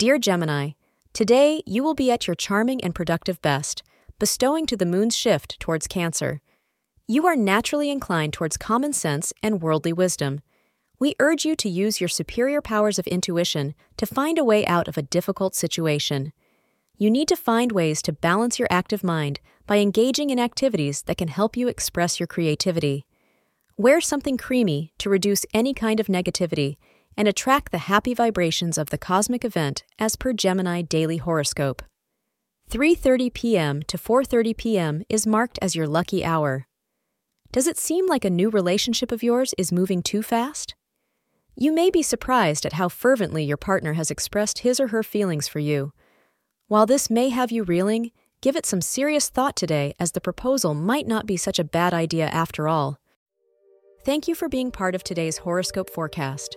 Dear Gemini, today you will be at your charming and productive best, bestowing to the moon's shift towards Cancer. You are naturally inclined towards common sense and worldly wisdom. We urge you to use your superior powers of intuition to find a way out of a difficult situation. You need to find ways to balance your active mind by engaging in activities that can help you express your creativity. Wear something creamy to reduce any kind of negativity and attract the happy vibrations of the cosmic event as per Gemini daily horoscope. 3:30 p.m. to 4:30 p.m. is marked as your lucky hour. Does it seem like a new relationship of yours is moving too fast? You may be surprised at how fervently your partner has expressed his or her feelings for you. While this may have you reeling, give it some serious thought today as the proposal might not be such a bad idea after all. Thank you for being part of today's horoscope forecast.